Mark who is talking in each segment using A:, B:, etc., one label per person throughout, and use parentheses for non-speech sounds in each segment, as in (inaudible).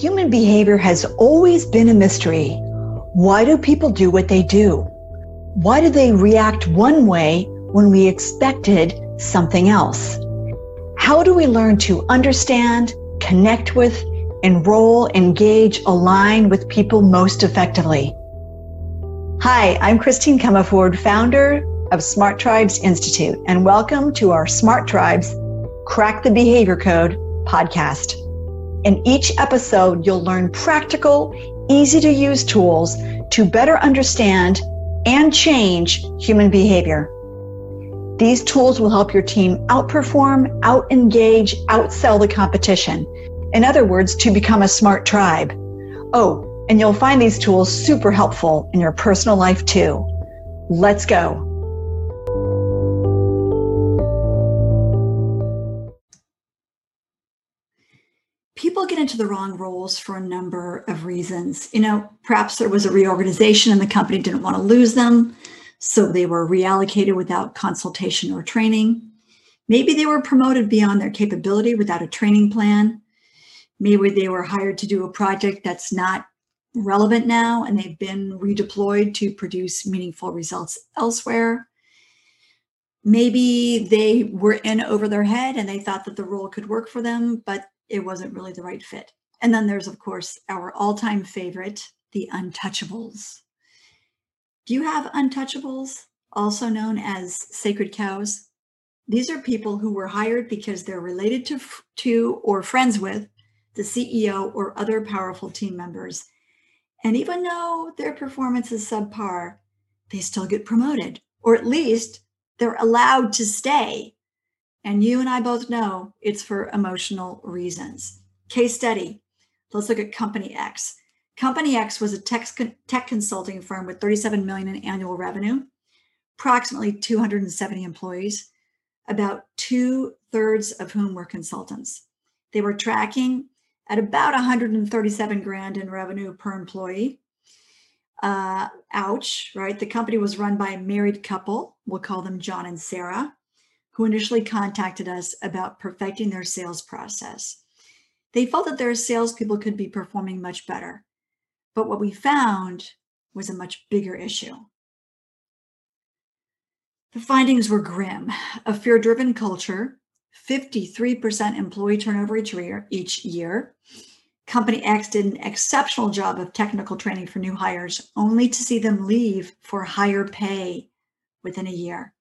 A: Human behavior has always been a mystery. Why do people do what they do? Why do they react one way when we expected something else? How do we learn to understand, connect with, enroll, engage, align with people most effectively? Hi, I'm Christine Comaford, founder of Smart Tribes Institute, and welcome to our Smart Tribes Crack the Behavior Code podcast. In each episode, you'll learn practical, easy to use tools to better understand and change human behavior. These tools will help your team outperform, out engage, outsell the competition. In other words, to become a smart tribe. Oh, and you'll find these tools super helpful in your personal life too. Let's go. People get into the wrong roles for a number of reasons. You know, perhaps there was a reorganization and the company didn't want to lose them, so they were reallocated without consultation or training. Maybe they were promoted beyond their capability without a training plan. Maybe they were hired to do a project that's not relevant now and they've been redeployed to produce meaningful results elsewhere. Maybe they were in over their head and they thought that the role could work for them, but it wasn't really the right fit. And then there's, of course, our all time favorite, the untouchables. Do you have untouchables, also known as sacred cows? These are people who were hired because they're related to, to or friends with the CEO or other powerful team members. And even though their performance is subpar, they still get promoted, or at least they're allowed to stay and you and I both know it's for emotional reasons. Case study let's look at Company X. Company X was a tech, tech consulting firm with 37 million in annual revenue, approximately 270 employees, about two thirds of whom were consultants. They were tracking at about 137 grand in revenue per employee. Uh, ouch, right? The company was run by a married couple. We'll call them John and Sarah who initially contacted us about perfecting their sales process. They felt that their salespeople could be performing much better. But what we found was a much bigger issue. The findings were grim. A fear driven culture, 53% employee turnover each year, each year. Company X did an exceptional job of technical training for new hires, only to see them leave for higher pay within a year.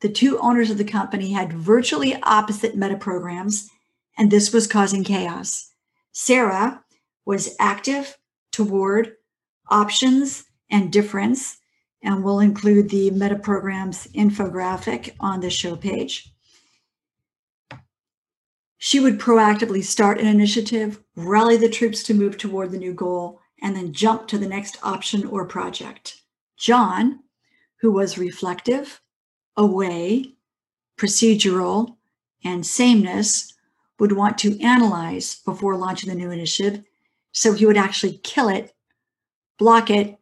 A: The two owners of the company had virtually opposite meta programs, and this was causing chaos. Sarah was active toward options and difference, and we'll include the meta programs infographic on the show page. She would proactively start an initiative, rally the troops to move toward the new goal, and then jump to the next option or project. John, who was reflective, away, procedural, and sameness would want to analyze before launching the new initiative. So he would actually kill it, block it,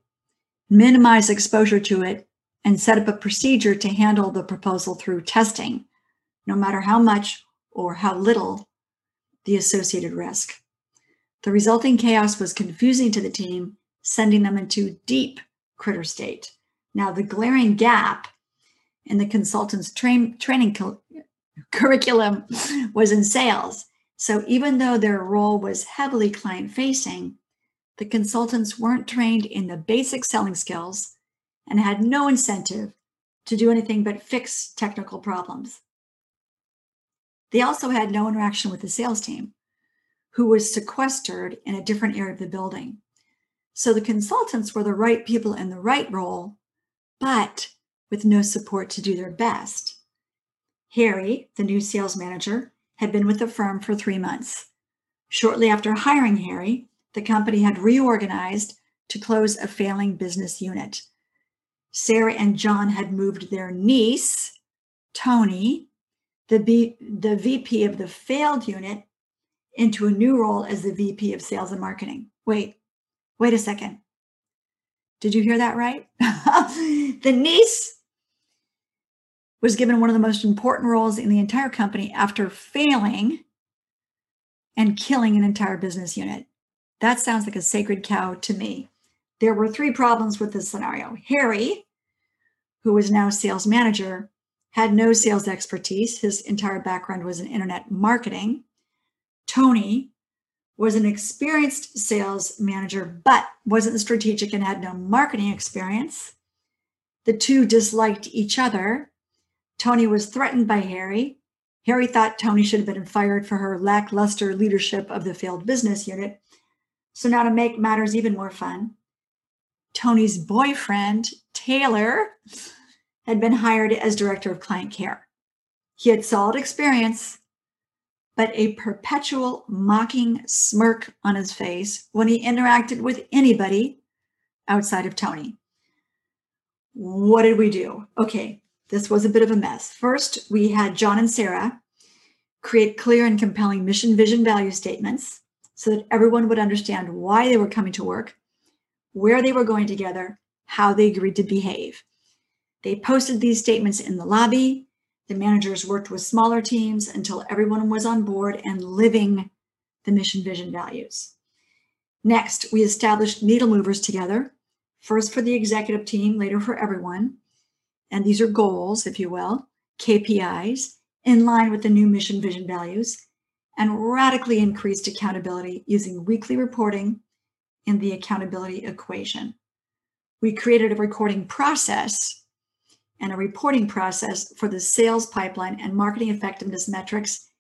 A: minimize exposure to it, and set up a procedure to handle the proposal through testing, no matter how much or how little the associated risk. The resulting chaos was confusing to the team, sending them into deep critter state. Now, the glaring gap in the consultant's train, training cu- curriculum was in sales. So even though their role was heavily client facing, the consultants weren't trained in the basic selling skills and had no incentive to do anything but fix technical problems. They also had no interaction with the sales team, who was sequestered in a different area of the building. So the consultants were the right people in the right role, but with no support to do their best. Harry, the new sales manager, had been with the firm for three months. Shortly after hiring Harry, the company had reorganized to close a failing business unit. Sarah and John had moved their niece, Tony, the, B, the VP of the failed unit, into a new role as the VP of sales and marketing. Wait, wait a second. Did you hear that right? (laughs) the niece was given one of the most important roles in the entire company after failing and killing an entire business unit. That sounds like a sacred cow to me. There were three problems with this scenario. Harry, who was now sales manager, had no sales expertise. His entire background was in internet marketing. Tony was an experienced sales manager, but wasn't strategic and had no marketing experience. The two disliked each other. Tony was threatened by Harry. Harry thought Tony should have been fired for her lackluster leadership of the failed business unit. So, now to make matters even more fun, Tony's boyfriend, Taylor, had been hired as director of client care. He had solid experience, but a perpetual mocking smirk on his face when he interacted with anybody outside of Tony. What did we do? Okay, this was a bit of a mess. First, we had John and Sarah create clear and compelling mission, vision, value statements so that everyone would understand why they were coming to work, where they were going together, how they agreed to behave. They posted these statements in the lobby. The managers worked with smaller teams until everyone was on board and living the mission, vision, values. Next, we established needle movers together, first for the executive team, later for everyone. And these are goals, if you will, KPIs, in line with the new mission, vision, values, and radically increased accountability using weekly reporting in the accountability equation. We created a recording process and a reporting process for the sales pipeline and marketing effectiveness metrics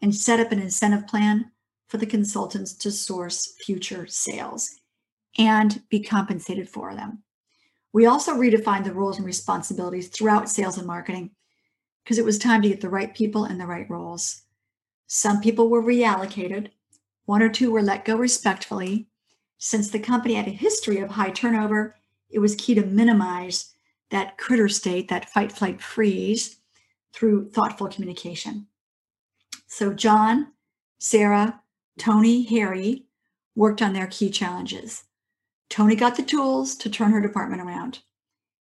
A: and set up an incentive plan for the consultants to source future sales and be compensated for them. We also redefined the roles and responsibilities throughout sales and marketing because it was time to get the right people in the right roles. Some people were reallocated, one or two were let go respectfully. Since the company had a history of high turnover, it was key to minimize that critter state, that fight, flight, freeze through thoughtful communication. So, John, Sarah, Tony, Harry worked on their key challenges. Tony got the tools to turn her department around.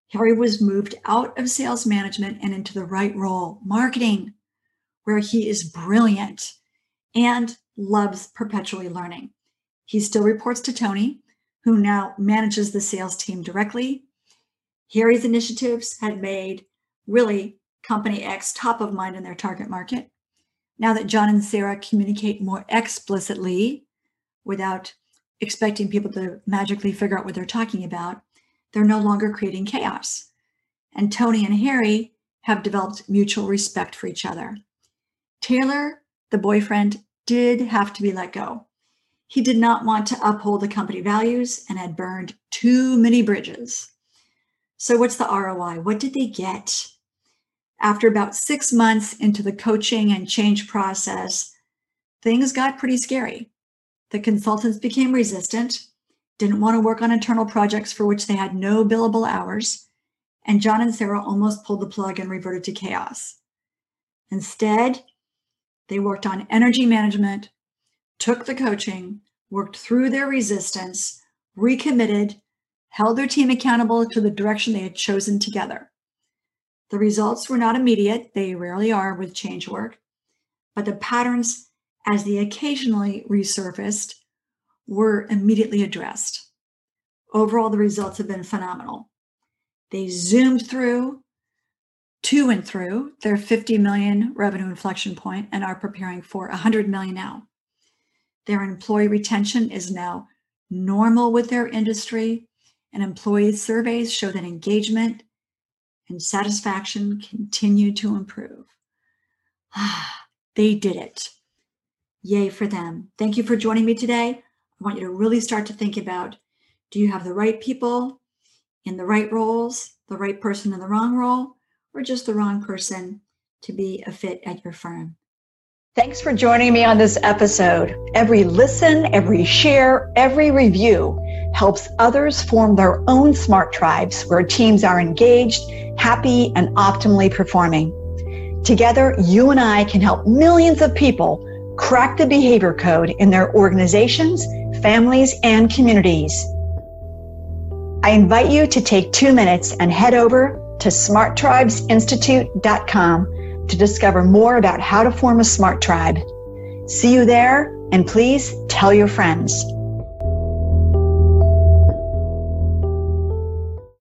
A: Harry was moved out of sales management and into the right role, marketing, where he is brilliant and loves perpetually learning. He still reports to Tony, who now manages the sales team directly Harry's initiatives had made really Company X top of mind in their target market. Now that John and Sarah communicate more explicitly without expecting people to magically figure out what they're talking about, they're no longer creating chaos. And Tony and Harry have developed mutual respect for each other. Taylor, the boyfriend, did have to be let go. He did not want to uphold the company values and had burned too many bridges. So, what's the ROI? What did they get? After about six months into the coaching and change process, things got pretty scary. The consultants became resistant, didn't want to work on internal projects for which they had no billable hours, and John and Sarah almost pulled the plug and reverted to chaos. Instead, they worked on energy management, took the coaching, worked through their resistance, recommitted, held their team accountable to the direction they had chosen together. The results were not immediate, they rarely are with change work, but the patterns, as they occasionally resurfaced, were immediately addressed. Overall, the results have been phenomenal. They zoomed through to and through their 50 million revenue inflection point and are preparing for 100 million now. Their employee retention is now normal with their industry and employee surveys show that engagement and satisfaction continue to improve. (sighs) They did it. Yay for them. Thank you for joining me today. I want you to really start to think about do you have the right people in the right roles, the right person in the wrong role, or just the wrong person to be a fit at your firm?
B: Thanks for joining me on this episode. Every listen, every share, every review helps others form their own smart tribes where teams are engaged, happy, and optimally performing. Together, you and I can help millions of people crack the behavior code in their organizations, families, and communities. I invite you to take two minutes and head over to smarttribesinstitute.com to discover more about how to form a smart tribe. See you there, and please tell your friends.